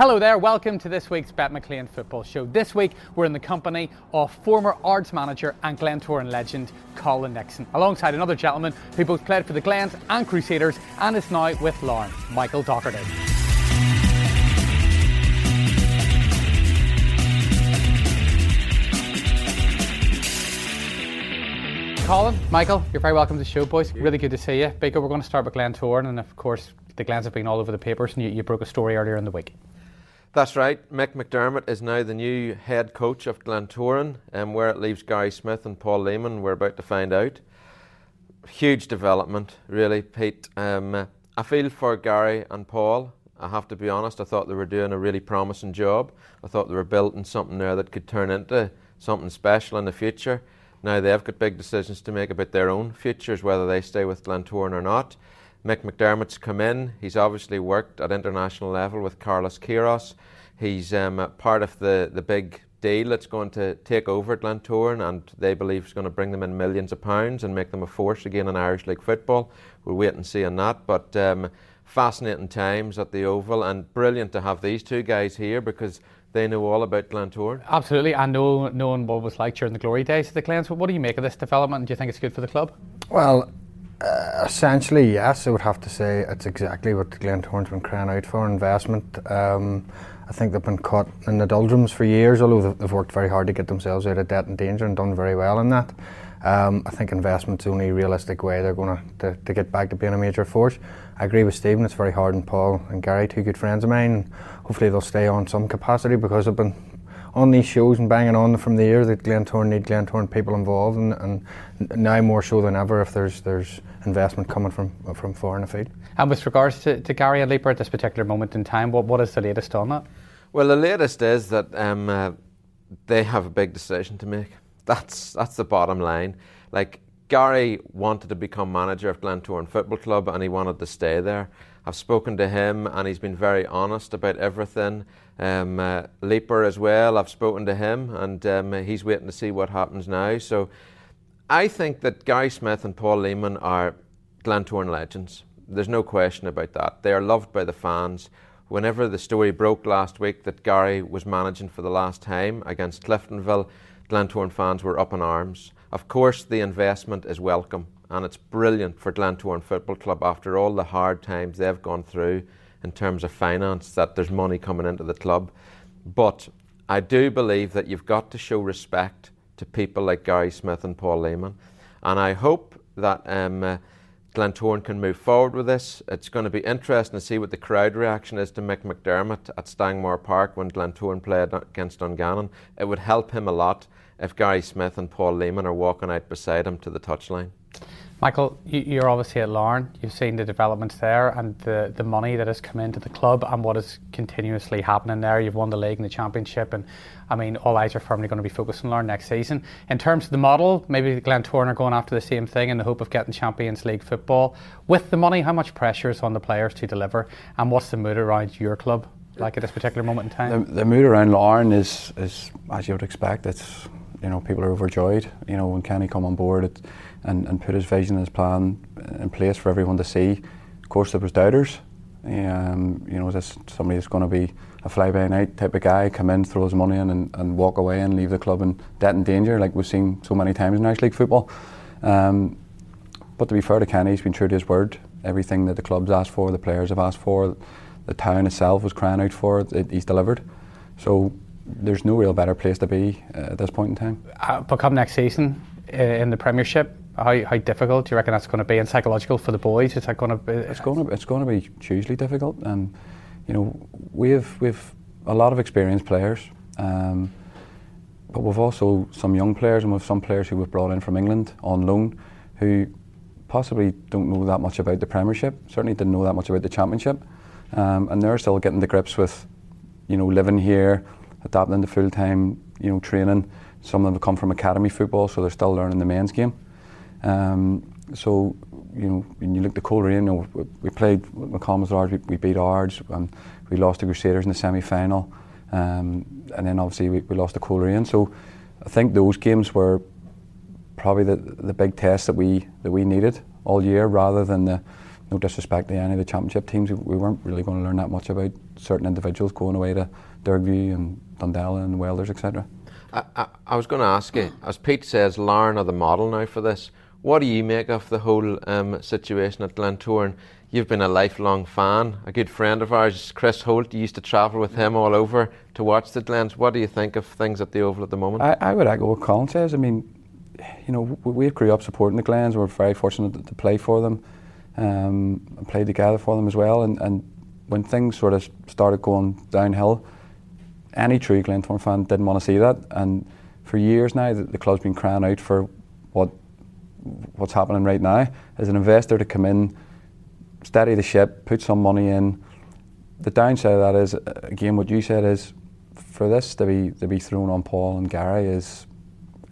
Hello there, welcome to this week's Bet McLean Football Show. This week we're in the company of former Ards manager and Glentoran legend Colin Nixon, alongside another gentleman who both played for the Glens and Crusaders and is now with Larne, Michael Docherty. Colin, Michael, you're very welcome to the show, boys. Really good to see you. Baker, we're going to start with Glentoran, and of course, the Glens have been all over the papers, and you, you broke a story earlier in the week. That's right. Mick McDermott is now the new head coach of Glentoran, and where it leaves Gary Smith and Paul Leeman, we're about to find out. Huge development, really, Pete. Um, I feel for Gary and Paul. I have to be honest, I thought they were doing a really promising job. I thought they were building something there that could turn into something special in the future. Now they've got big decisions to make about their own futures, whether they stay with Glentoran or not. Mick McDermott's come in. He's obviously worked at international level with Carlos Queiroz. He's um, part of the, the big deal that's going to take over at Glentoran, and they believe it's going to bring them in millions of pounds and make them a force again in Irish League football. We'll wait and see on that. But um, fascinating times at the Oval, and brilliant to have these two guys here because they know all about Glentoran. Absolutely, and know, knowing what it was like during the glory days of the Glens. What do you make of this development? Do you think it's good for the club? Well, uh, essentially, yes, I would have to say it's exactly what the Glentoran's been crying out for investment. Um, I think they've been caught in the doldrums for years, although they've worked very hard to get themselves out of debt and danger and done very well in that. Um, I think investment's the only realistic way they're going to, to get back to being a major force. I agree with Stephen, it's very hard, and Paul and Gary, two good friends of mine. Hopefully, they'll stay on some capacity because they've been on these shows and banging on from the year that Glentoran need Glentoran people involved, and, and now more so than ever if there's there's investment coming from from foreign afield. And with regards to, to Gary and Leaper at this particular moment in time, what, what is the latest on that? Well, the latest is that um, uh, they have a big decision to make. That's that's the bottom line. Like Gary wanted to become manager of Glentoran Football Club and he wanted to stay there. I've spoken to him and he's been very honest about everything. Um, uh, Leaper as well, I've spoken to him and um, he's waiting to see what happens now. So I think that Gary Smith and Paul Leeman are Glentoran legends. There's no question about that. They are loved by the fans. Whenever the story broke last week that Gary was managing for the last time against Cliftonville, Glentoran fans were up in arms. Of course, the investment is welcome and it's brilliant for Glentoran Football Club after all the hard times they've gone through in terms of finance, that there's money coming into the club. But I do believe that you've got to show respect to people like Gary Smith and Paul Leeman. And I hope that um, uh, Glentoran can move forward with this. It's going to be interesting to see what the crowd reaction is to Mick McDermott at Stangmore Park when Glentoran played against Dungannon. It would help him a lot if Gary Smith and Paul Lehman are walking out beside him to the touchline. Michael, you're obviously at Larne. You've seen the developments there and the, the money that has come into the club and what is continuously happening there. You've won the league and the championship, and I mean, all eyes are firmly going to be focused on Larne next season. In terms of the model, maybe Glentoran are going after the same thing in the hope of getting Champions League football. With the money, how much pressure is on the players to deliver, and what's the mood around your club like at this particular moment in time? The, the mood around Larne is, is, as you would expect, it's you know people are overjoyed. You know when Kenny come on board it, and, and put his vision and his plan in place for everyone to see. Of course, there was doubters. Um, you know, is this somebody that's going to be a fly-by-night type of guy, come in, throw his money in, and, and walk away and leave the club in debt and danger, like we've seen so many times in Irish League football. Um, but to be fair to Kenny, he's been true to his word. Everything that the club's asked for, the players have asked for, the town itself was crying out for, it, he's delivered. So there's no real better place to be uh, at this point in time. Uh, but come next season uh, in the Premiership, how, how difficult do you reckon that's going to be and psychological for the boys? Is that going to be? It's going to it's going to be hugely difficult, and you know we've we've a lot of experienced players, um, but we've also some young players and we've some players who we've brought in from England on loan, who possibly don't know that much about the Premiership. Certainly didn't know that much about the Championship, um, and they're still getting the grips with, you know, living here, adapting to full time, you know, training. Some of them have come from academy football, so they're still learning the men's game. Um, so, you know, when you look at Coleraine, you know, we played McComber's Ards, we, we beat Ards, and we lost to Crusaders in the semi final. Um, and then obviously we, we lost to Coleraine. So I think those games were probably the, the big test that we, that we needed all year rather than the, no disrespect to any of the championship teams, we weren't really going to learn that much about certain individuals going away to Dergview and Dundela and Welders, etc. I, I, I was going to ask you, as Pete says, Larne are the model now for this. What do you make of the whole um, situation at Glentoran? You've been a lifelong fan, a good friend of ours, Chris Holt. You used to travel with him all over to watch the Glens. What do you think of things at the Oval at the moment? I, I would echo what Colin says. I mean, you know, we, we grew up supporting the Glens. We're very fortunate to, to play for them um, and play together for them as well. And, and when things sort of started going downhill, any true Glentoran fan didn't want to see that. And for years now, the, the club's been crying out for what what's happening right now. As an investor to come in, steady the ship, put some money in. The downside of that is, uh, again, what you said is, for this to be to be thrown on Paul and Gary is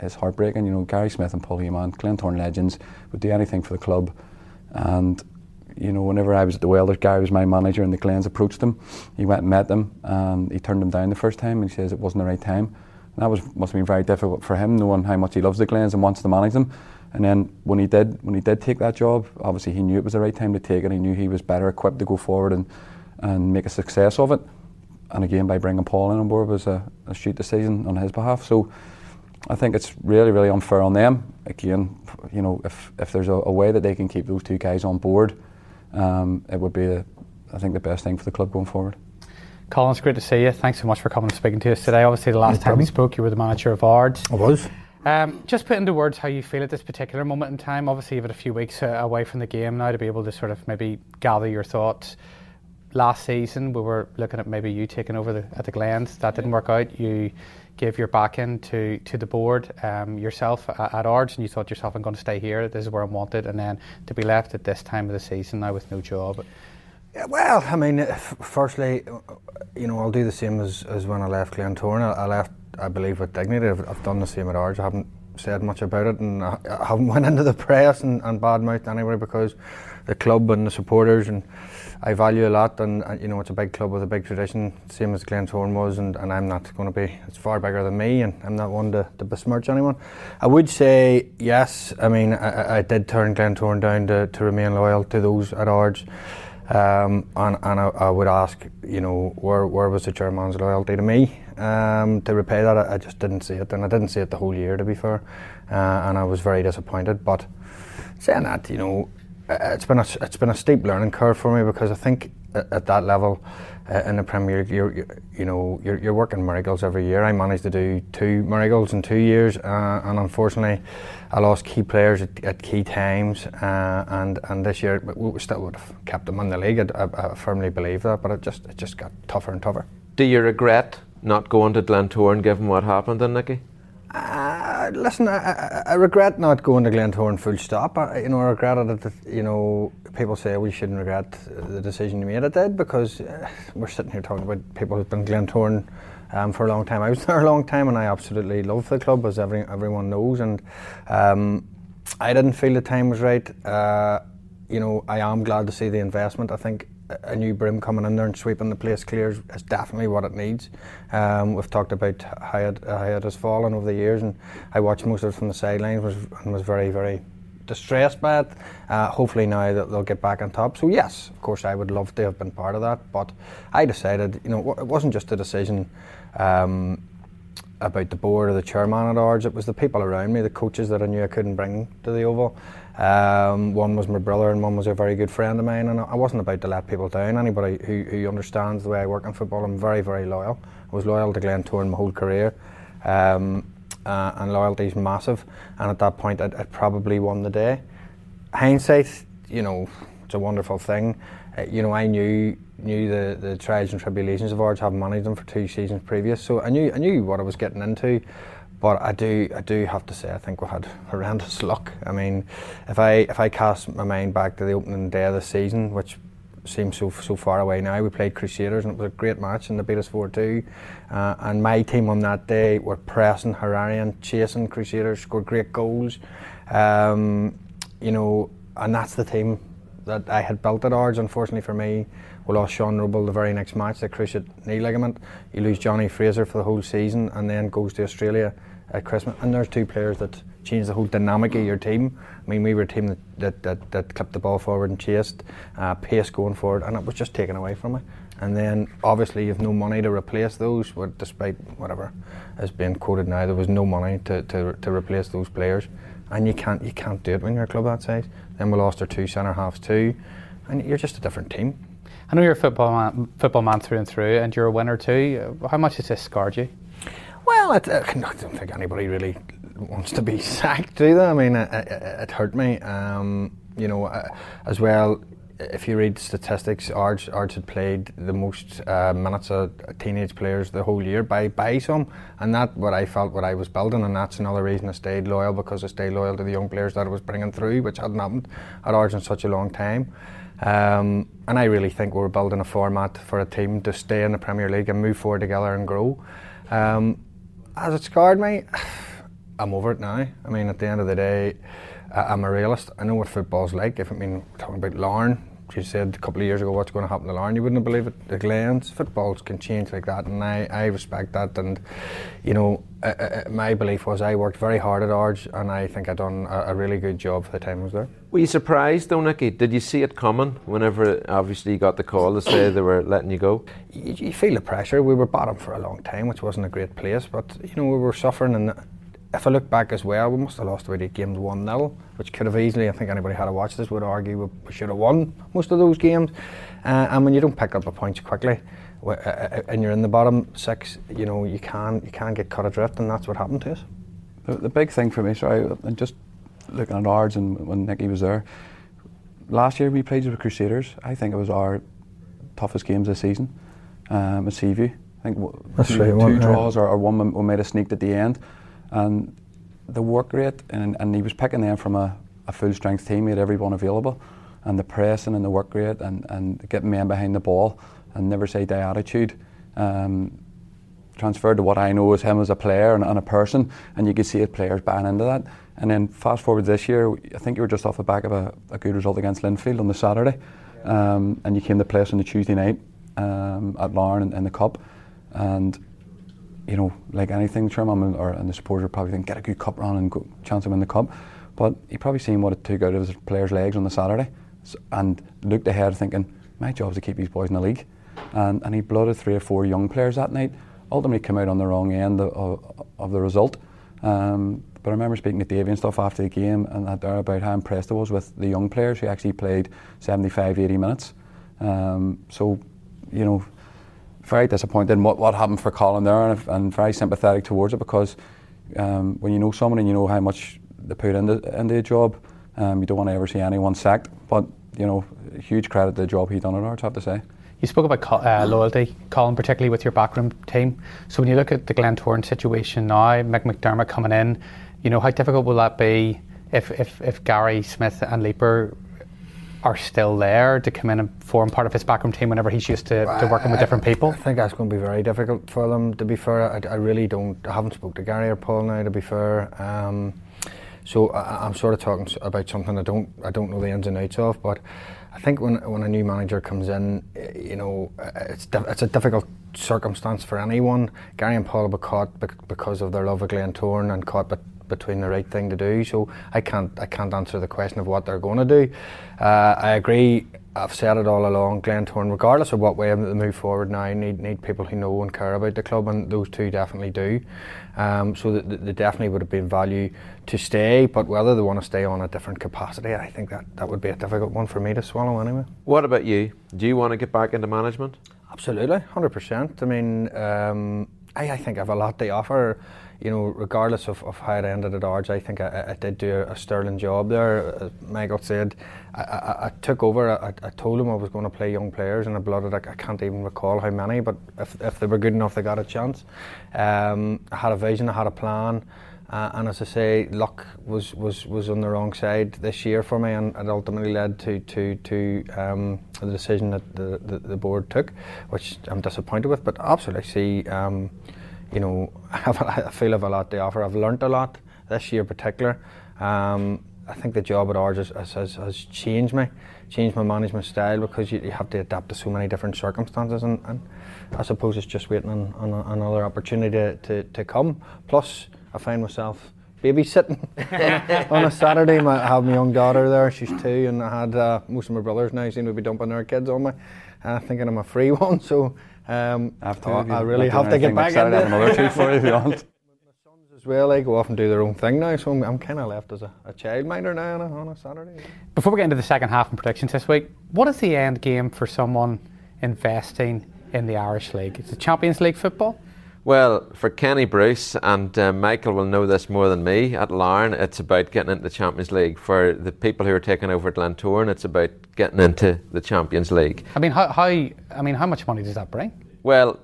is heartbreaking. You know, Gary Smith and Paul Leeman, Glentoran legends, would do anything for the club. And you know, whenever I was at the Welders, Gary was my manager, and the Glens approached him. He went and met them, and he turned them down the first time. And he says it wasn't the right time. And that was must have been very difficult for him, knowing how much he loves the Glens and wants to manage them. And then when he did, when he did take that job, obviously he knew it was the right time to take it. He knew he was better equipped to go forward and, and make a success of it. And again, by bringing Paul in on board was a, a street decision on his behalf. So I think it's really, really unfair on them. Again, you know, if, if there's a, a way that they can keep those two guys on board, um, it would be, a, I think, the best thing for the club going forward. Colin, it's great to see you. Thanks so much for coming and speaking to us today. Obviously, the last no time we spoke, you were the manager of Ards. I was. Um, just put into words how you feel at this particular moment in time. Obviously, you've had a few weeks uh, away from the game now to be able to sort of maybe gather your thoughts. Last season, we were looking at maybe you taking over the, at the Glens. That didn't work out. You gave your back in to, to the board um, yourself at, Ards, and you thought yourself, I'm going to stay here. This is where I'm wanted. And then to be left at this time of the season now with no job. Yeah, well, I mean, firstly, you know, I'll do the same as, as when I left Glentoran. I, left I believe with dignity. I've, I've, done the same at Ards. I haven't said much about it, and I, I haven't went into the press and, and badmouthed anywhere because the club and the supporters and I value a lot. And uh, you know, it's a big club with a big tradition, same as Glentoran was, and, and I'm not going to be. It's far bigger than me, and I'm not one to, to besmirch anyone. I would say yes. I mean, I, I did turn Glentoran down to, to remain loyal to those at Ards. Um, and and I, I, would ask, you know, where where was the chairman's loyalty to me um, to repay that? I, I, just didn't see it, and I didn't see it the whole year, to be fair. Uh, and I was very disappointed. But saying that, you know, it's been a it's been a steep learning curve for me because I think at, at that level uh, in the Premier League, you're, you're, you know you're, you're working miracles every year. I managed to do two miracles in two years, uh, and unfortunately, I lost key players at, at key times. Uh, and and this year, we still would have kept them in the league. I, I, I, firmly believe that, but it just it just got tougher and tougher. Do you regret not going to Glentoran given what happened then, Nicky? Uh, listen, I, I, regret not going to Glentoran full stop. I, you know, I regret it. That, you know, people say we shouldn't regret the decision you made. I did because uh, we're sitting here talking about people who've been Glentoran um, for a long time. I was there a long time, and I absolutely love the club, as every, everyone knows. And um, I didn't feel the time was right. Uh, you know, I am glad to see the investment. I think a new brim coming in there and sweeping the place clear is definitely what it needs. Um, we've talked about how it, how it has fallen over the years, and I watched most of it from the sidelines was, and was very, very distressed by it. Uh, hopefully now that they'll get back on top. So yes, of course, I would love to have been part of that, but I decided, you know, it wasn't just a decision. Um, about the board or the chairman at Ards, it was the people around me, the coaches that I knew I couldn't bring to the Oval. Um, one was my brother, and one was a very good friend of mine. And I wasn't about to let people down. Anybody who, who understands the way I work in football, I'm very, very loyal. I was loyal to Glentoran my whole career, um, uh, and loyalty is massive. And at that point, I'd, probably won the day. Hindsight, you know, it's a wonderful thing. Uh, you know, I knew knew the, the trials and tribulations of Ards, having managed them for two seasons previous, so I knew I knew what I was getting into. But I do, I do have to say, I think we had horrendous luck. I mean, if I if I cast my mind back to the opening day of the season, which seems so so far away now, we played Crusaders and it was a great match and they beat us four two. Uh, and my team on that day were pressing, Hararian, chasing Crusaders, scored great goals. Um, you know, and that's the team that I had built at Ards. Unfortunately for me, we lost Sean Noble the very next match, the cruciate knee ligament. You lose Johnny Fraser for the whole season and then goes to Australia at Christmas. And there's two players that change the whole dynamic of your team. I mean, we were a team that, that, that, that clipped the ball forward and chased, uh, pace going forward, and it was just taken away from me. and then obviously you've no money to replace those. Despite whatever is being quoted now, there was no money to, to, to replace those players, and you can't you can't do it when you're a club that size. Then we lost our two centre halves too, and you're just a different team. I know you're a football man, football man through and through, and you're a winner too. How much has this scarred you? Well, uh, I don't think anybody really wants to be sacked, do they? I mean, it, it, it hurt me. Um, you know, uh, as well. If you read statistics, Ards, had played the most uh, minutes of teenage players the whole year by by some, and that what I felt what I was building, and that's another reason I stayed loyal because I stayed loyal to the young players that I was bringing through, which hadn't happened at Ards in such a long time. Um, and I really think we're building a format for a team to stay in the Premier League and move forward together and grow. Um, has it scarred me? I'm over it now. I mean, at the end of the day, I'm a realist. I know what football's like. If I mean, talking about Larne, you said a couple of years ago what's going to happen to Larne, you wouldn't believe it. The Glens, footballs can change like that, and I, I respect that. And you know, uh, uh, my belief was I worked very hard at Ards, and I think I done a, a, really good job for the time I was there. Were you surprised though, Nicky? Did you see it coming whenever obviously you got the call to say they were letting you go? You, you feel the pressure. We were bottom for a long time, which wasn't a great place, but you know we were suffering and if I look back as well, we must have lost about eight games 1 0, which could have easily, I think anybody had to watch this would argue we, should have won most of those games. Uh, and when you don't pick up the points quickly, uh, uh, and you're in the bottom six, you know, you can you can get cut adrift, and that's what happened to us. The, the big thing for me, sorry, and just looking at ours and when Nicky was there, last year we played with Crusaders. I think it was our toughest games this season um, at Seaview. I think That's two, right, two draws or, or, one we made a sneak at the end and the work rate, and, and he was picking them from a, a full strength team, he had everyone available, and the pressing and the work rate, and, and getting men behind the ball, and never say die attitude. Um, transferred to what I know as him as a player and, and, a person, and you could see it players buying into that. And then fast forward this year, I think you were just off the back of a, a good result against Linfield on the Saturday, um, and you came to play us on the Tuesday night um, at Larne in, in, the Cup, and you know, like anything, Chairman or and the supporters probably think get a good cup run and go, chance to win the cup. But he probably seen what it took out of his players' legs on the Saturday, and looked ahead thinking, my job is to keep these boys in the league. And, and he blooded three or four young players that night. Ultimately, came out on the wrong end of, of, of the result. Um, but I remember speaking to Davey and stuff after the game, and that there about how impressed I was with the young players who actually played 75, 80 minutes. Um, so, you know, very disappointed in what, what happened for Colin there and, and very sympathetic towards it because um, when you know someone and you know how much they put into, into a job, um, you don't want to ever see anyone sacked. But, you know, huge credit to the job he done at Ards, I have to say. You spoke about uh, loyalty, Colin, particularly with your backroom team. So when you look at the Glentoran situation now, Mick McDermott coming in, you know, how difficult will that be if, if, if Gary Smith and Leaper are still there to come in and form part of his backroom team whenever he's used to, to working with different people? I think that's going to be very difficult for them. To be fair, I, I really don't. I haven't spoke to Gary or Paul now. To be fair, um, so I, am sort of talking about something I don't I don't know the ins and outs of. But I think when when a new manager comes in, you know, it's it's a difficult circumstance for anyone. Gary and Paul were caught because of their love of Glentoran and caught but between the right thing to do. So I can't I can't answer the question of what they're going to do. Uh, I agree. I've said it all along. Glentoran, regardless of what way they move forward now, need need people who know and care about the club, and those two definitely do. Um, so they definitely would have been value to stay, but whether they want to stay on a different capacity, I think that that would be a difficult one for me to swallow anyway. What about you? Do you want to get back into management? Absolutely, hundred percent. I mean, um, I, I think I have a lot to offer you know, regardless of, of how it ended at Ards, I think I, I did do a, a, sterling job there. As Michael said, I, I, I took over, I, I, told him I was going to play young players and I blooded, I, can't even recall how many, but if, if they were good enough, they got a chance. Um, I had a vision, I had a plan. Uh, and as I say, luck was, was, was on the wrong side this year for me, and it ultimately led to to, to um, the decision that the, the, the, board took, which I'm disappointed with. But absolutely see, um, you know, I, feel I have a lot to offer. I've learnt a lot this year in particular. Um, I think the job at Ards has, has, has, changed me, changed my management style because you, you, have to adapt to so many different circumstances, and, and I suppose it's just waiting on, on another opportunity to, to, to, come. Plus, I find myself babysitting on a Saturday. I have my young daughter there; she's two, and I had uh, most of my brothers now seem to be dumping their kids on me. I'm thinking I'm a free one. So um, After oh, I really have to get back in into another two for you if you want. My sons as well. They go off and do their own thing now, so I'm, I'm kind of left as a, a childminder now on a, on a Saturday. Before we get into the second half and predictions this week, what is the end game for someone investing in the Irish League? Is it Champions League football? Well, for Kenny Bruce, and uh, Michael will know this more than me, at Larne, it's about getting into the Champions League. For the people who are taking over at Glentoran, it's about getting into the Champions League. I mean, how, how I mean, how much money does that bring? Well,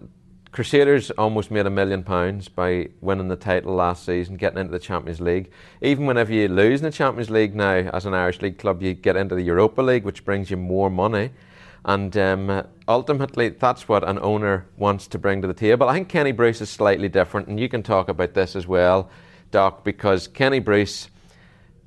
Crusaders almost made a million pounds by winning the title last season, getting into the Champions League. Even whenever you lose in the Champions League now, as an Irish League club, you get into the Europa League, which brings you more money. And um, ultimately, that's what an owner wants to bring to the table. I think Kenny Bruce is slightly different, and you can talk about this as well, Doc, because Kenny Bruce,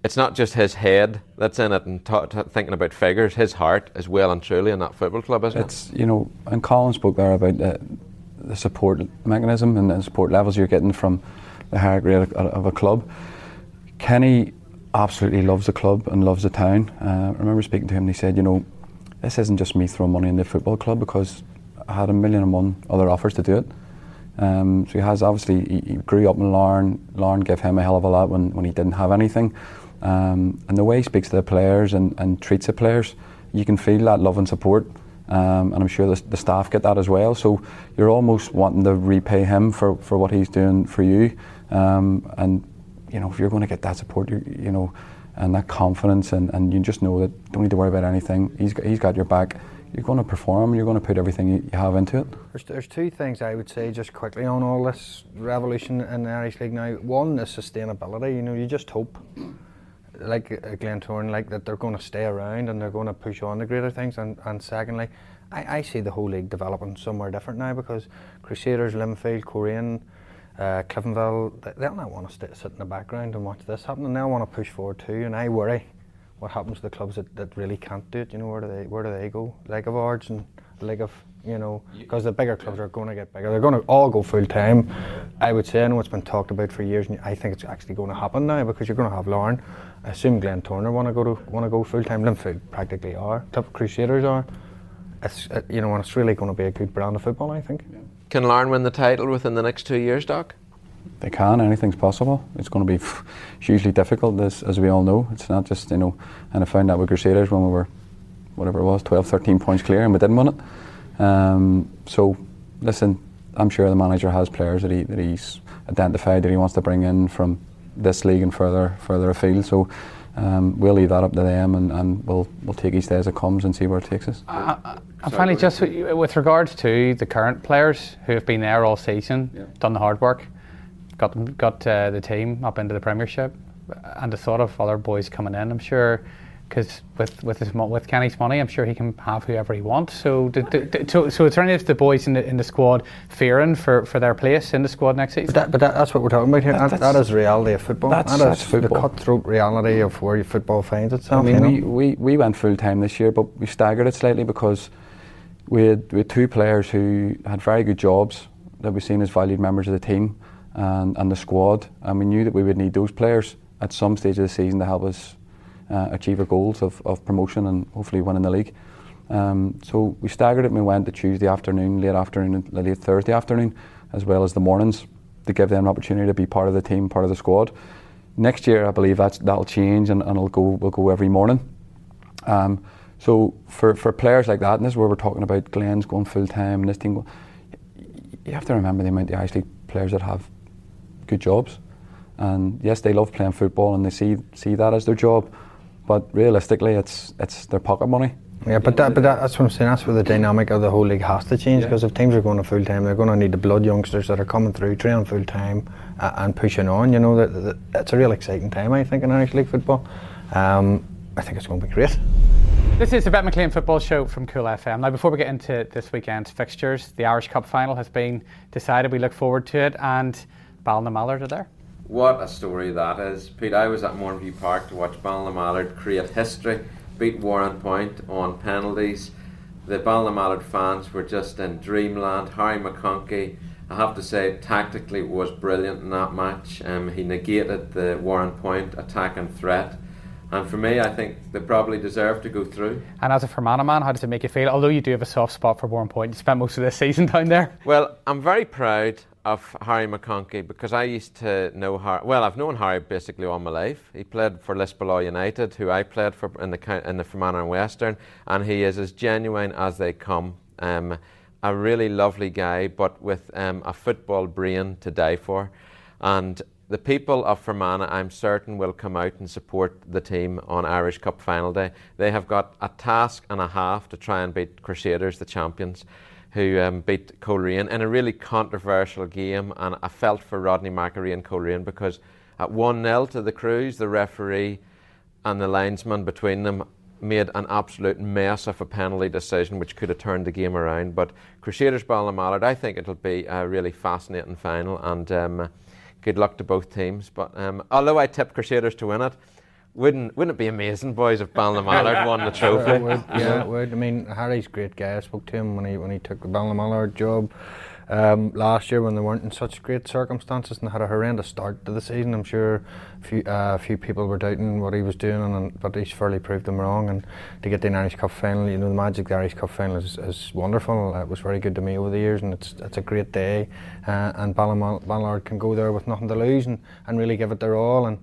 it's not just his head that's in it and t- t- thinking about figures, his heart is well and truly in that football club, isn't it's, it? you know, and Colin spoke there about the support mechanism and the support levels you're getting from the higher grade of, of a club. Kenny absolutely loves the club and loves the town. Uh, I remember speaking to him and he said, you know, this isn't just me throwing money in the football club because I had a million and one other offers to do it. Um, so he has obviously he, he, grew up in Larne. Larne gave him a hell of a lot when, when he didn't have anything. Um, and the way he speaks to the players and, and treats the players, you can feel that love and support. Um, and I'm sure the, the, staff get that as well. So you're almost wanting to repay him for, for what he's doing for you. Um, and you know if you're going to get that support, you, you know and that confidence, and, and you just know that don't need to worry about anything. He's got, he's got your back. You're going to perform. You're going to put everything you, have into it. There's, there's two things I would say just quickly on all this revolution in the Irish League now. One is sustainability. You know, you just hope, like uh, Glentoran, like that they're going to stay around and they're going to push on to greater things. And, and secondly, I, I see the whole league developing somewhere different now because Crusaders, Linfield, Coleraine uh, Cliftonville, they'll not want to sit, sit in the background and watch this happen, and they'll want to push forward too. And I worry what happens to the clubs that, that really can't do it. You know, where do they where do they go? Like of Ards and like of you know, because the bigger clubs are going to get bigger. They're going to all go full time. I would say, I know it's been talked about for years, and I think it's actually going to happen now because you're going to have Larne. I assume Glentoran want to go to want to go full time. Linfield practically are. Top Crusaders are. It's uh, you know, and it's really going to be a good brand of football. I think. Yeah. Can Larne win the title within the next two years, Doc? They can. Anything's possible. It's going to be hugely difficult, as, as we all know. It's not just, you know, and I found that with Crusaders when we were, whatever it was, 12, 13 points clear and we didn't win it. Um, so, listen, I'm sure the manager has players that, he, that he's identified that he wants to bring in from this league and further further afield. So um, we'll leave that up to them and, and we'll, we'll take each day as it comes and see where it takes us. Uh, and finally, just with regards to the current players who have been there all season, yeah. done the hard work, got got uh, the team up into the Premiership, and the thought of other boys coming in, I'm sure, because with with his, with Kenny's money, I'm sure he can have whoever he wants. So, did, did, so, so, is there any of the boys in the in the squad fearing for, for their place in the squad next season? But, that, but that, that's what we're talking about here. That, that is reality of football. That's, that that's football. the cutthroat reality of where football finds itself. I mean, we, we, we went full time this year, but we staggered it slightly because we had, we had two players who had very good jobs that we seen as valued members of the team and, and the squad, and we knew that we would need those players at some stage of the season to help us uh, achieve our goals of, of promotion and hopefully winning the league. Um, so we staggered it and we went to Tuesday afternoon, late afternoon, late Thursday afternoon, as well as the mornings to give them an opportunity to be part of the team, part of the squad. Next year, I believe that's, that'll change and, and it'll go, we'll go every morning. Um, so for, for players like that, and this is where we're talking about Glens going full time and this team, you have to remember the amount of Irish League players that have good jobs. And yes, they love playing football and they see see that as their job, but realistically, it's it's their pocket money. Yeah, but that, but that, that's what I'm saying. That's where the dynamic of the whole league has to change because yeah. if teams are going to full time, they're going to need the blood youngsters that are coming through, training full time, uh, and pushing on. You know, that, that, it's a real exciting time. I think in Irish League football. Um, I think it's going to be great. This is the Bet McLean football show from Cool FM. Now, before we get into this weekend's fixtures, the Irish Cup final has been decided. We look forward to it, and Ballinamallard are there. What a story that is, Pete. I was at Mourneview Park to watch Ballinamallard create history, beat Warrenpoint on penalties. The Ballinamallard fans were just in dreamland. Harry McConkey, I have to say, tactically was brilliant in that match. Um, he negated the Warrenpoint attack and threat And for me, I think they probably deserve to go through. And as a Fermanagh man, how does it make you feel? Although you do have a soft spot for Warrenpoint, you spent most of this season down there. Well, I'm very proud of Harry McConkey because I used to know Harry. Well, I've known Harry basically all my life. He played for Lisbellaw United, who I played for in the in the Fermanagh and Western, and he is as genuine as they come. Um, a really lovely guy, but with um, a football brain to die for, and the people of Fermanagh, I'm certain, will come out and support the team on Irish Cup final day. They have got a task and a half to try and beat Crusaders, the champions, who um, beat Coleraine in a really controversial game. And I felt for Rodney McAree and Coleraine because at 1 0 to the Crues, the referee and the linesman between them made an absolute mess of a penalty decision which could have turned the game around. But Crusaders Ballinamallard, I think it'll be a really fascinating final. and. Um, good luck to both teams. But um, although I tipped Crusaders to win it, wouldn't wouldn't it be amazing, boys, if Ballinamallard won the trophy? It would, yeah, it would. I mean, Harry's a great guy. I spoke to him when he when he took the Ballinamallard job um, last year when they weren't in such great circumstances and had a horrendous start to the season. I'm sure a few, uh, few people were doubting what he was doing, and, but he's fairly proved them wrong. And to get the Irish Cup final, you know, the magic of the Irish Cup final is, is wonderful. Uh, it was very good to me over the years, and it's it's a great day. Uh, and Ballinamallard can go there with nothing to lose and, and really give it their all. And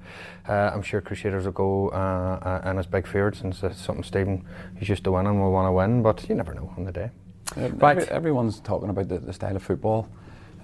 uh, I'm sure Crusaders will go uh, uh, and as big favourites, and it's something Stephen he's used to win and will want to win, but you never know on the day. Right. Every, everyone's talking about the, the style of football.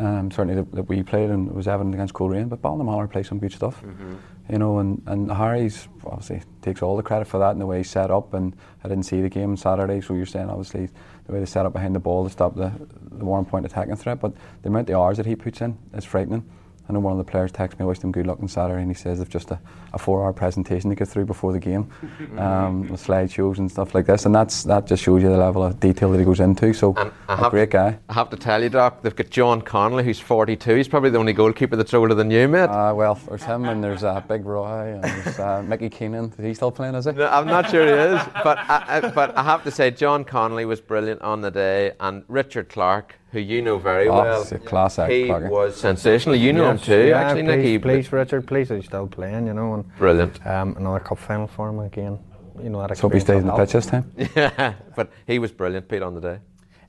Um, certainly that, that, we played and was evident against Coleraine, but Ballinamallard plays some good stuff. Mm-hmm. You know, and, and Harry's obviously takes all the credit for that and the way he set up. And I didn't see the game on Saturday, so you're saying obviously the way they set up behind the ball to stop the, the Warrenpoint attacking threat. But the amount of hours that he puts in is frightening. I know one of the players texted me, I wished him good luck on Saturday, and he says they've just a, a four hour presentation to get through before the game um, with slideshows and stuff like this. And that's that just shows you the level of detail that he goes into. So, a great guy. I have to tell you, Doc, they've got John Connolly, who's 42. He's probably the only goalkeeper that's older than you, mate. Uh, well, there's him, and there's uh, Big Roy, and there's uh, Mickey Keenan. Is he still playing, is he? No, I'm not sure he is. But I, I, but I have to say, John Connolly was brilliant on the day, and Richard Clark who you know very oh, well. Class act, he was sensational. You know yes, him too, yeah, actually. Please, Nicky. please, Richard, please, he's still playing, you know. And, Brilliant. Um, another cup final for him again. You know, that hope he stays in the pitch this time. Yeah, but he was brilliant, Pete, on the day.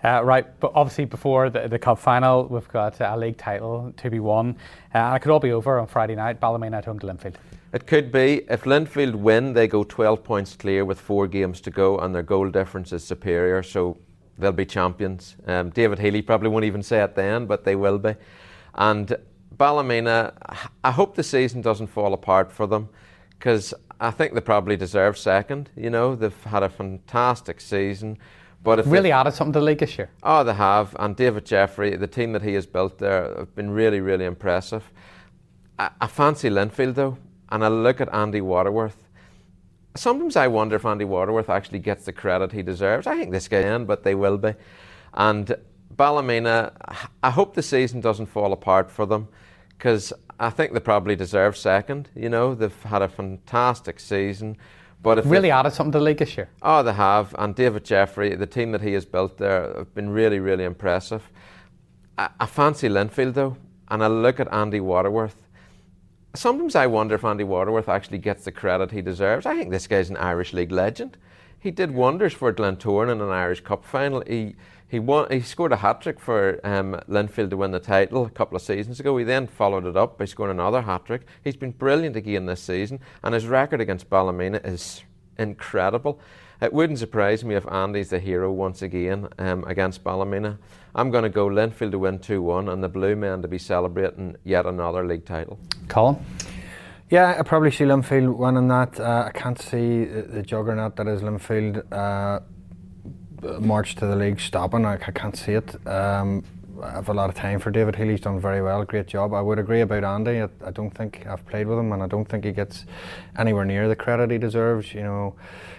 Uh, right, but obviously before the, the cup final, we've got a league title to be won, uh, and it could all be over on Friday night. Ballymena at home to Linfield. It could be. If Linfield win, they go 12 points clear with four games to go, and their goal difference is superior. So they'll be champions. Um, David Healy probably won't even say it then, but they will be. And Ballymena, I hope the season doesn't fall apart for them because I think they probably deserve second. You know, they've had a fantastic season. But if really added something to the league this year. Oh, they have. And David Jeffrey, the team that he has built there, have been really, really impressive. I, I fancy Linfield though, and I look at Andy Waterworth sometimes I wonder if Andy Waterworth actually gets the credit he deserves. I think this guy can, but they will be. And Ballymena, I hope the season doesn't fall apart for them because I think they probably deserve second. You know, they've had a fantastic season. But if really added something to the league this year. Oh, they have. And David Jeffrey, the team that he has built there, have been really, really impressive. I, I fancy Linfield though, and I look at Andy Waterworth sometimes I wonder if Andy Waterworth actually gets the credit he deserves. I think this guy's an Irish League legend. He did wonders for Glentoran in an Irish Cup final. He he won. He scored a hat trick for um, Linfield to win the title a couple of seasons ago. He then followed it up by scoring another hat trick. He's been brilliant again this season, and his record against Ballymena is incredible. It wouldn't surprise me if Andy's the hero once again um, against Ballymena. I'm going to go Linfield to win 2 1 and the Blue Men to be celebrating yet another league title. Colin? Yeah, I probably see Linfield winning that. Uh, I can't see the juggernaut that is Linfield uh, march to the league stopping. I, I can't see it. Um, I have a lot of time for David Healy. He's done very well, great job. I would agree about Andy. I, I, don't think I've played with him, and I don't think he gets anywhere near the credit he deserves. You know,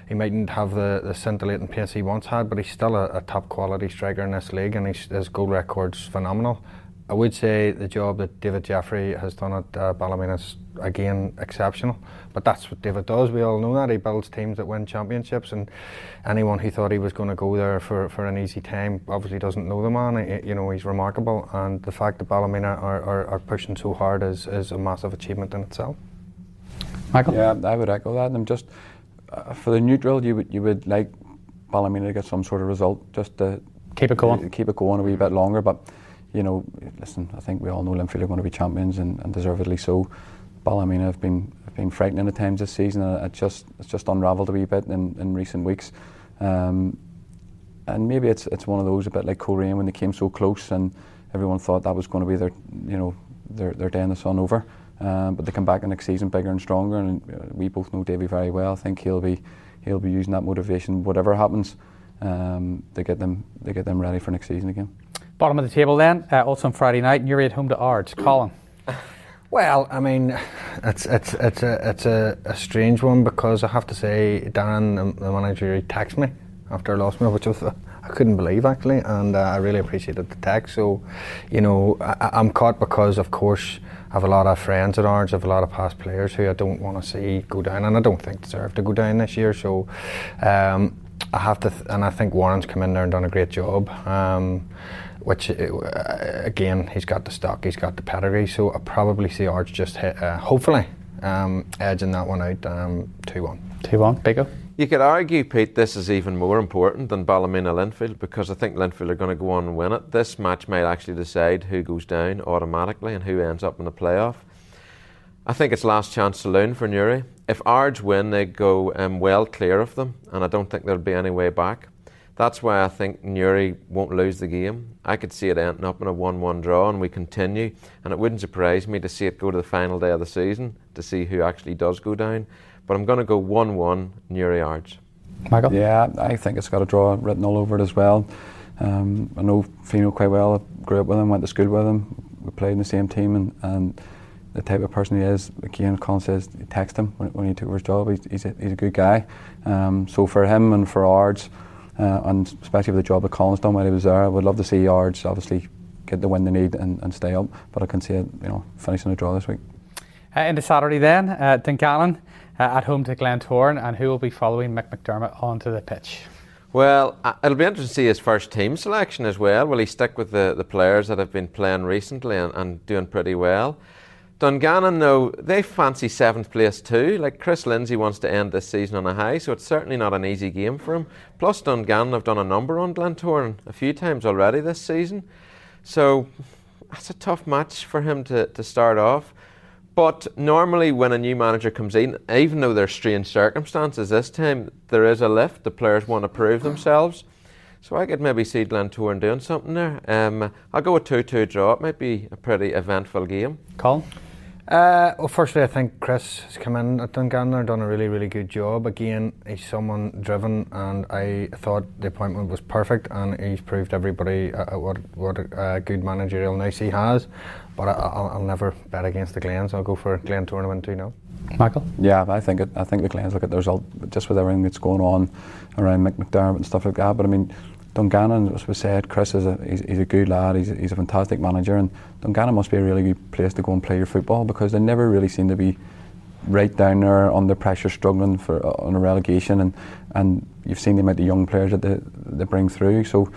he mightn't have the, the scintillating pace he once had, but he's still a, a top quality striker in this league, and his goal record's phenomenal. I would say the job that David Jeffrey has done at uh, Ballymena is again exceptional. But that's what David does. We all know that he builds teams that win championships, and anyone who thought he was going to go there for, for an easy time obviously doesn't know the man. He, you know he's remarkable, and the fact that Ballymena are, are, are pushing so hard is, is a massive achievement in itself. Michael? Yeah, I would echo that. And just uh, for the neutral, you would you would like Ballymena to get some sort of result just to keep it going, keep it going a wee bit longer. But you know, listen, I think we all know Linfield are going to be champions and, and deservedly so. Ballymena have been have been frightening at times this season, it just it's just unravelled a wee bit in, in recent weeks. Um, and maybe it's it's one of those a bit like Coleraine when they came so close and everyone thought that was going to be their you know their their day in the sun over. Um, but they come back the next season bigger and stronger, and uh, we both know Davy very well. I think he'll be he'll be using that motivation, whatever happens, um, to get them to get them ready for next season again. Bottom of the table then, uh, also on Friday night, you're at home to Ards. Colin. Well, I mean, it's it's it's a it's a, a strange one because I have to say, Darren, the manager, he texted me after I lost me, which was I couldn't believe actually, and uh, I really appreciated the text. So, you know, I, am caught because, of course, I have a lot of friends at Ards, I have a lot of past players who I don't want to see go down, and I don't think deserve to go down this year. So, um, I have to, th- and I think Warren's come in there and done a great job. Um, which uh, again, he's got the stock, he's got the pedigree. So I probably see Ards just hit, uh, hopefully um, edging that one out um, two one. Two one, Bigo. You could argue, Pete, this is even more important than Ballymena Linfield because I think Linfield are going to go on and win it. This match might actually decide who goes down automatically and who ends up in the playoff. I think it's last chance saloon for Newry. If Ards win, they go um, well clear of them, and I don't think there'll be any way back. That's why I think Newry won't lose the game. I could see it ending up in a 1 1 draw and we continue. And it wouldn't surprise me to see it go to the final day of the season to see who actually does go down. But I'm going to go 1 1 Newry Ards. Michael? Yeah, I think it's got a draw written all over it as well. Um, I know Fino quite well. I grew up with him, went to school with him. We played in the same team, and, and the type of person he is, again, Colin says, he text him when, when he took over his job. He's, he's, a, he's a good guy. Um, so for him and for Ards, uh, and especially with the job that Colin's done while he was there, I would love to see Ards obviously get the win they need and, and stay up. But I can see it, you know, finishing a draw this week. Uh, into Saturday then, uh, Dungannon uh, at home to Glentoran, and who will be following Mick McDermott onto the pitch? Well, uh, it'll be interesting to see his first team selection as well. Will he stick with the, the players that have been playing recently and, and doing pretty well? Dungannon, though, they fancy seventh place too. Like Kris Lindsay wants to end this season on a high, so it's certainly not an easy game for him. Plus, Dungannon have done a number on Glentoran a few times already this season. So that's a tough match for him to, to start off. But normally, when a new manager comes in, even though there's strange circumstances this time, there is a lift. The players want to prove themselves. So I could maybe see Glentoran doing something there. Um, I'll go a 2 2 draw. It might be a pretty eventful game. Colin? Uh, well, firstly, I think Kris has come in at Dungannon and done a really, really good job. Again, he's someone driven, and I thought the appointment was perfect, and he's proved everybody uh, what what a good managerial nous he has. But I, will never bet against the Glens. I'll go for Glentoran too now. Michael? Yeah, I think it, I think the Glens look at the result just with everything that's going on around Mick McDermott and stuff like that. But I mean, Dungannon, as we said, Kris is a he's, he's a good lad. He's, he's a fantastic manager, and Dungannon must be a really good place to go and play your football because they never really seem to be right down there under pressure, struggling for uh, on a relegation, and and you've seen the amount of young players that they, they bring through. So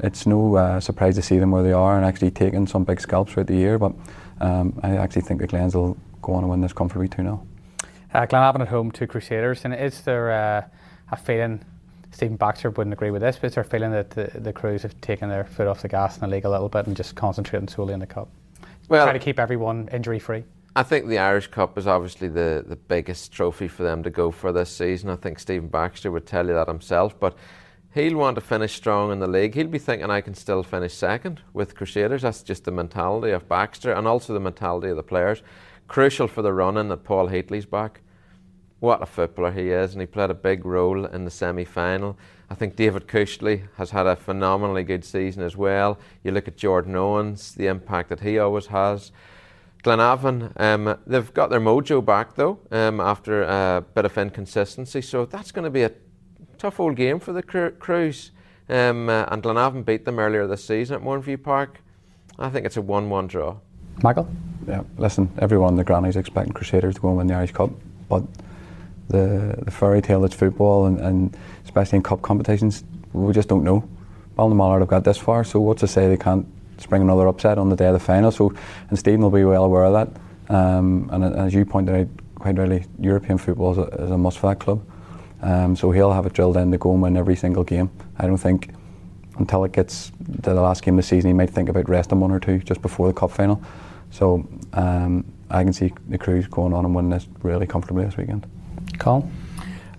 it's no uh, surprise to see them where they are and actually taking some big scalps throughout the year. But um, I actually think the Glens will go on and win this comfortably 2 0. Uh, Glenavon at home to Crusaders, and is there uh, a feeling? Stephen Baxter wouldn't agree with this, but there a feeling that the, the Crues have taken their foot off the gas in the league a little bit and just concentrating solely on the cup? Well, try to keep everyone injury free. I think the Irish Cup is obviously the, the biggest trophy for them to go for this season. I think Stephen Baxter would tell you that himself, but he'll want to finish strong in the league. He'll be thinking, I can still finish second with Crusaders. That's just the mentality of Baxter and also the mentality of the players. Crucial for the running that Paul Heatley's back. What a footballer he is, and he played a big role in the semi final. I think David Cushley has had a phenomenally good season as well. You look at Jordan Owens, the impact that he always has. Glenavon, um, they've got their mojo back though um, after a bit of inconsistency, so that's going to be a tough old game for the Crues. Um, uh, and Glenavon beat them earlier this season at Mourneview Park. I think it's a 1 1 draw. Michael? Yeah, listen, everyone, the grannies expecting Crusaders to go and win the Irish Cup, but the, the fairy tale that's football and, and especially in cup competitions, we just don't know. Ballinamallard have got this far, so what's to say they can't spring another upset on the day of the final? So, and Stephen will be well aware of that. Um, and as you pointed out, quite rightly, European football is a, is a must for that club. Um, so he'll have it drilled in to go and win every single game. I don't think until it gets to the last game of the season, he might think about resting one or two just before the cup final. So um, I can see the Crues going on and winning this really comfortably this weekend. Colin?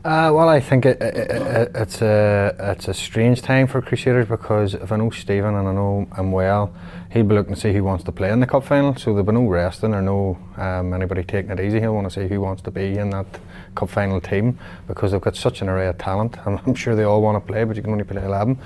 Uh, well, I think it, it, it, it's a it's a strange time for Crusaders because if I know Stephen and I know him well, he'll be looking to see who wants to play in the cup final. So there'll be no resting or no um, anybody taking it easy. He'll want to see who wants to be in that cup final team because they've got such an array of talent. I'm, I'm sure they all want to play, but you can only play eleven.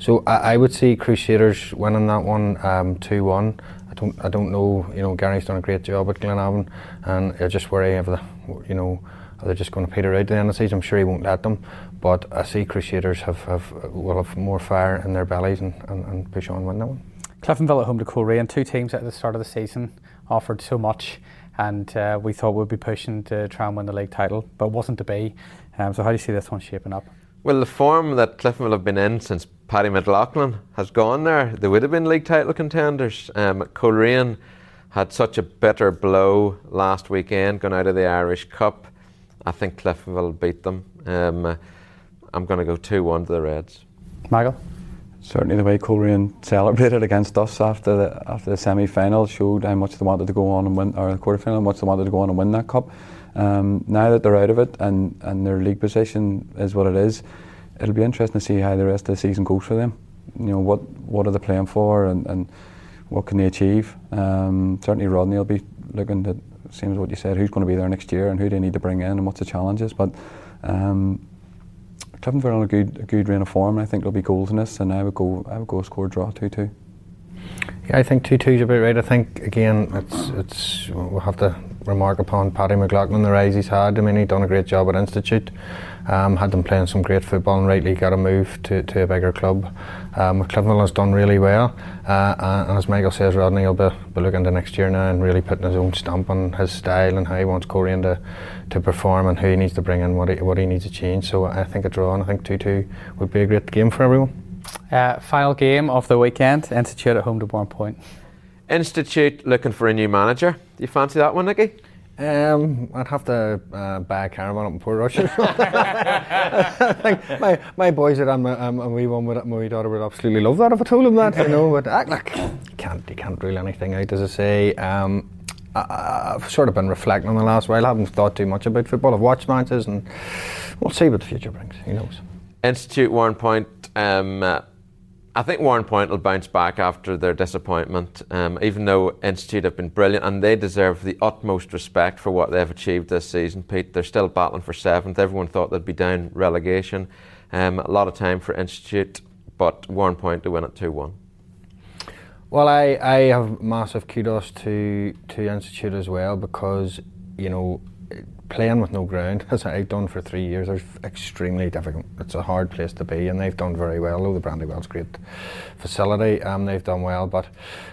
So I, I would see Crusaders winning that one um, one. I don't I don't know. You know, Gary's done a great job at Glenavon, and I just worry if the you know are they just going to peter out at the end of the season? I'm sure he won't let them. But I see Crusaders have, have will have more fire in their bellies and, and, and push on and win that one. Cliftonville at home to Coleraine, two teams at the start of the season offered so much, and uh, we thought we'd be pushing to try and win the league title, but it wasn't to be. Um, so how do you see this one shaping up? Well, the form that Cliftonville have been in since Paddy McLaughlin has gone there. They would have been league title contenders. Um, Coleraine had such a bitter blow last weekend, going out of the Irish Cup. I think Cliftonville beat them. Um, I'm going to go 2 1 to the Reds. Michael? Certainly, the way Coleraine celebrated against us after the after the semi final showed how much they wanted to go on and win, or the quarter final, how much they wanted to go on and win that cup. Um, now that they're out of it and, and their league position is what it is, it'll be interesting to see how the rest of the season goes for them. You know, what what are they playing for and, and what can they achieve? Um, certainly, Rodney will be looking to same as what you said, who's going to be there next year and who do they need to bring in and what's the challenges. But um, Cliftonville on a good a good reign of form. I think there'll be goals in this, and I would go I would go score draw two two. Yeah, I think two two is about right. I think again, it's it's we'll have to remark upon Paddy McLaughlin the rise he's had. I mean, he's done a great job at Institute. Um, had them playing some great football and rightly got a move to, to a bigger club. Um, Cliftonville has done really well, uh, and as Michael says, Rodney will be, be looking to next year now and really putting his own stamp on his style and how he wants Coleraine to, to perform and who he needs to bring in, what he, what he needs to change. So I think a draw, and I think 2 2 would be a great game for everyone. Uh, final game of the weekend Institute at home to Warrenpoint. Institute looking for a new manager. Do you fancy that one, Nicky? Um, I'd have to uh, buy a caravan up in Portrush. I think my, my boys that I'm, I'm a wee one with my daughter would absolutely love that if I told them that, you know. But uh, look, you can't you can't rule anything out, as I say. Um, I, have sort of been reflecting on the last while. I haven't thought too much about football. I've watched matches, and we'll see what the future brings. Who knows? Institute Warrenpoint. Um, uh, I think Warrenpoint will bounce back after their disappointment, um, even though Institute have been brilliant and they deserve the utmost respect for what they've achieved this season. Pete, they're still battling for seventh. Everyone thought they'd be down relegation. Um, a lot of time for Institute, but Warrenpoint to win at 2 1. Well, I, I have massive kudos to, to Institute as well because, you know, playing with no ground, as I've done for three years, is extremely difficult. It's a hard place to be, and they've done very well. Oh, the Brandywell's great facility, um, they've done well. But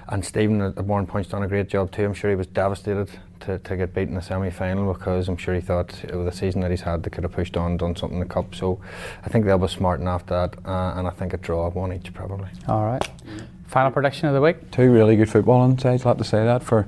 and Stephen at Warrenpoint's done a great job too. I'm sure he was devastated to, to get beaten in the semi final because I'm sure he thought with the season that he's had, they could have pushed on, done something in the cup. So I think they'll be smart enough that, uh, and I think a draw of one each probably. All right. Final prediction of the week. Two really good footballing sides. I'll have to say that for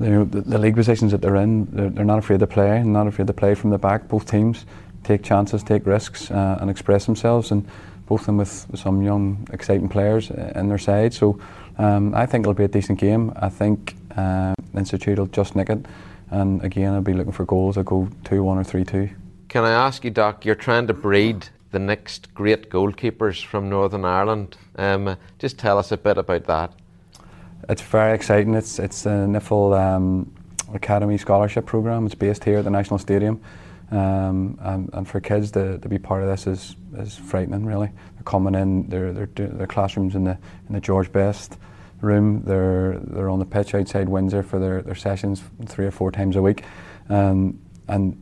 you know, the, the, league positions that they're in, they're, they're, not afraid to play and not afraid to play from the back. Both teams take chances, take risks, uh, and express themselves, and both of them with some young, exciting players in their side. So um, I think it'll be a decent game. I think uh, Institute will just nick it, and again, I'll be looking for goals. I'll go 2 1 or 3 2. Can I ask you, Doc, you're trying to breed the next great goalkeepers from Northern Ireland. Um, just tell us a bit about that. It's very exciting. It's it's a NIFL um, Academy Scholarship Program. It's based here at the National Stadium, um, and, and, for kids to, to be part of this is, is frightening. Really, they're coming in. They're they're their classrooms in the in the George Best room. They're they're on the pitch outside Windsor for their, their sessions three or four times a week, um, and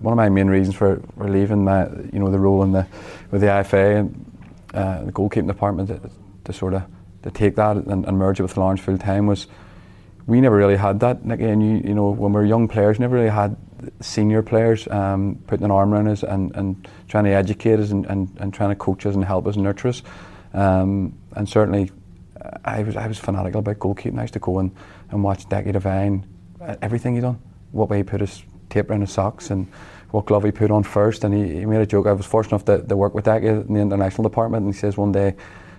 one of my main reasons for, for leaving my you know the role in the with the IFA and uh, the goalkeeping department to, to sort of to take that and, and merge it with Lawrence full time was we never really had that. Again, you, you know, when we were young players, never really had senior players um, putting an arm around us and, and trying to educate us and, and, and trying to coach us and help us and nurture us. Um, and certainly, I was I was fanatical about goalkeeping. I used to go and, and watch Decky Devine, everything he done, what way he put his tape around his socks and what glove he put on first. And he, he made a joke. I was fortunate enough to, to work with that in the international department, and he says one day.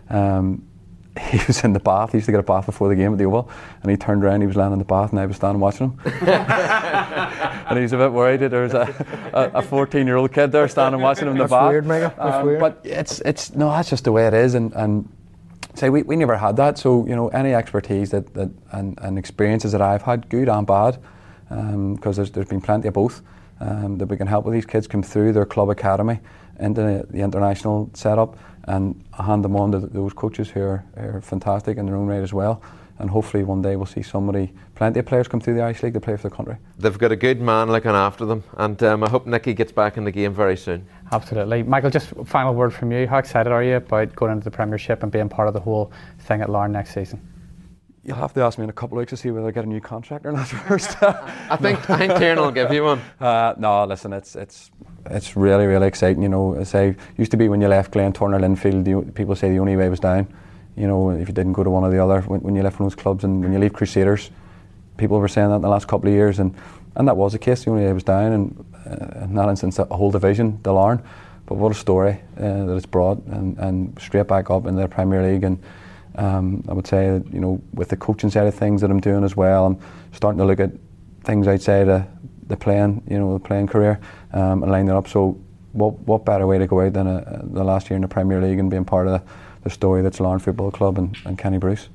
Um, he was in the bath. He used to get a bath before the game at the Oval, and he turned around. He was lying in the bath, and I was standing watching him. and he's a bit worried that there was a 14 year old kid there standing watching him in the That's bath. weird, Mega. That's Um, weird. But it's it's no, that's just the way it is, and and say we, we never had that. So you know, any expertise that, that and, and experiences that I've had, good and bad, because there's there's been plenty of both. Um, that we can help with these kids come through their club academy into the, the international setup and hand them on to those coaches who are, are fantastic in their own right as well. And hopefully one day we'll see somebody, plenty of players come through the Irish League to play for the country. They've got a good man looking after them, and um, I hope Nicky gets back in the game very soon. Absolutely. Michael, just final word from you. How excited are you about going into the Premiership and being part of the whole thing at Larne next season? You'll have to ask me in a couple of weeks to see whether I get a new contract or not first. I think I think Tiernan will give you one. Uh, no, listen, it's it's it's really really exciting. You know, as I say used to be when you left Glentoran or Linfield, the, people say the only way was down. You know, if you didn't go to one or the other, when, when you left of those clubs, and when you leave Crusaders, people were saying that in the last couple of years, and, and that was the case. The only way was down, and uh, in that instance, a whole division, the Larne. But what a story uh, that it's brought, and, and straight back up in the Premier League, and um, I would say you know with the coaching side of things that I'm doing as well, I'm starting to look at things outside of the playing, you know, the playing career, um, and line it up. So, what what better way to go out than a, the last year in the Premier League and being part of the, the story that's Larne Football Club and, and Kenny Bruce.